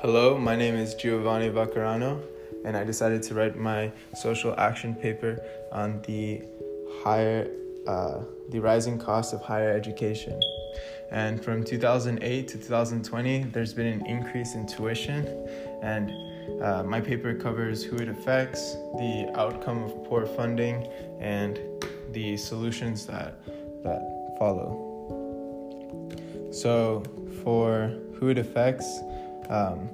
Hello, my name is Giovanni Vaccarano, and I decided to write my social action paper on the higher, uh, the rising cost of higher education. And from 2008 to 2020, there's been an increase in tuition, and uh, my paper covers who it affects, the outcome of poor funding, and the solutions that that follow. So, for who it affects, um,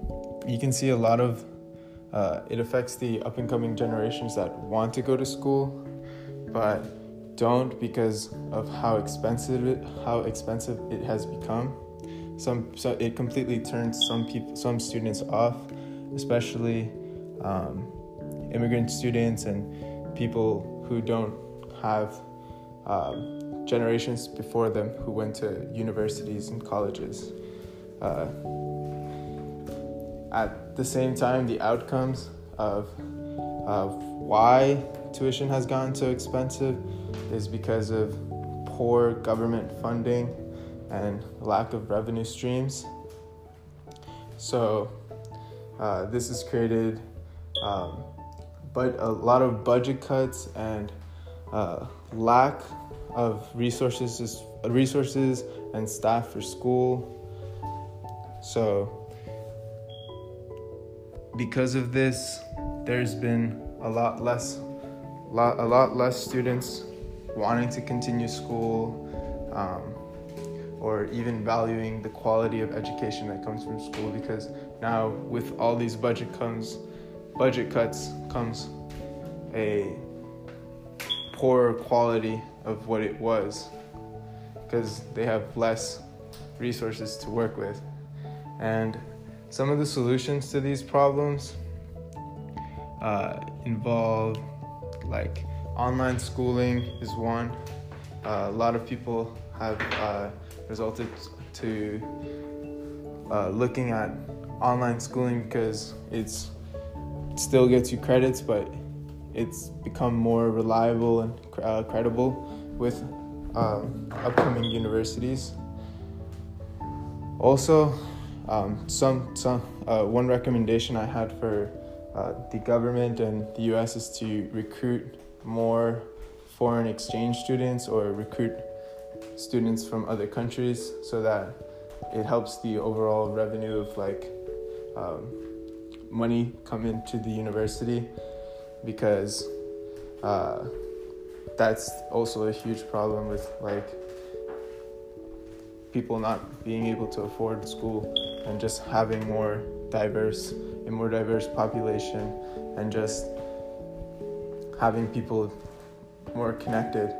you can see a lot of uh, it affects the up and coming generations that want to go to school, but don't because of how expensive it, how expensive it has become. Some so it completely turns some people some students off, especially um, immigrant students and people who don't have um, generations before them who went to universities and colleges. Uh, at the same time, the outcomes of, of why tuition has gotten so expensive is because of poor government funding and lack of revenue streams. So, uh, this has created um, but a lot of budget cuts and uh, lack of resources resources and staff for school. So because of this, there's been a lot less, lot, a lot less students wanting to continue school, um, or even valuing the quality of education that comes from school. Because now, with all these budget comes, budget cuts comes a poor quality of what it was, because they have less resources to work with, and some of the solutions to these problems uh, involve like online schooling is one. Uh, a lot of people have uh, resulted to uh, looking at online schooling because it's it still gets you credits, but it's become more reliable and uh, credible with um, upcoming universities. Also, um, some, some uh, one recommendation I had for uh, the government and the U.S. is to recruit more foreign exchange students or recruit students from other countries so that it helps the overall revenue of like um, money come into the university because uh, that's also a huge problem with like people not being able to afford school and just having more diverse a more diverse population and just having people more connected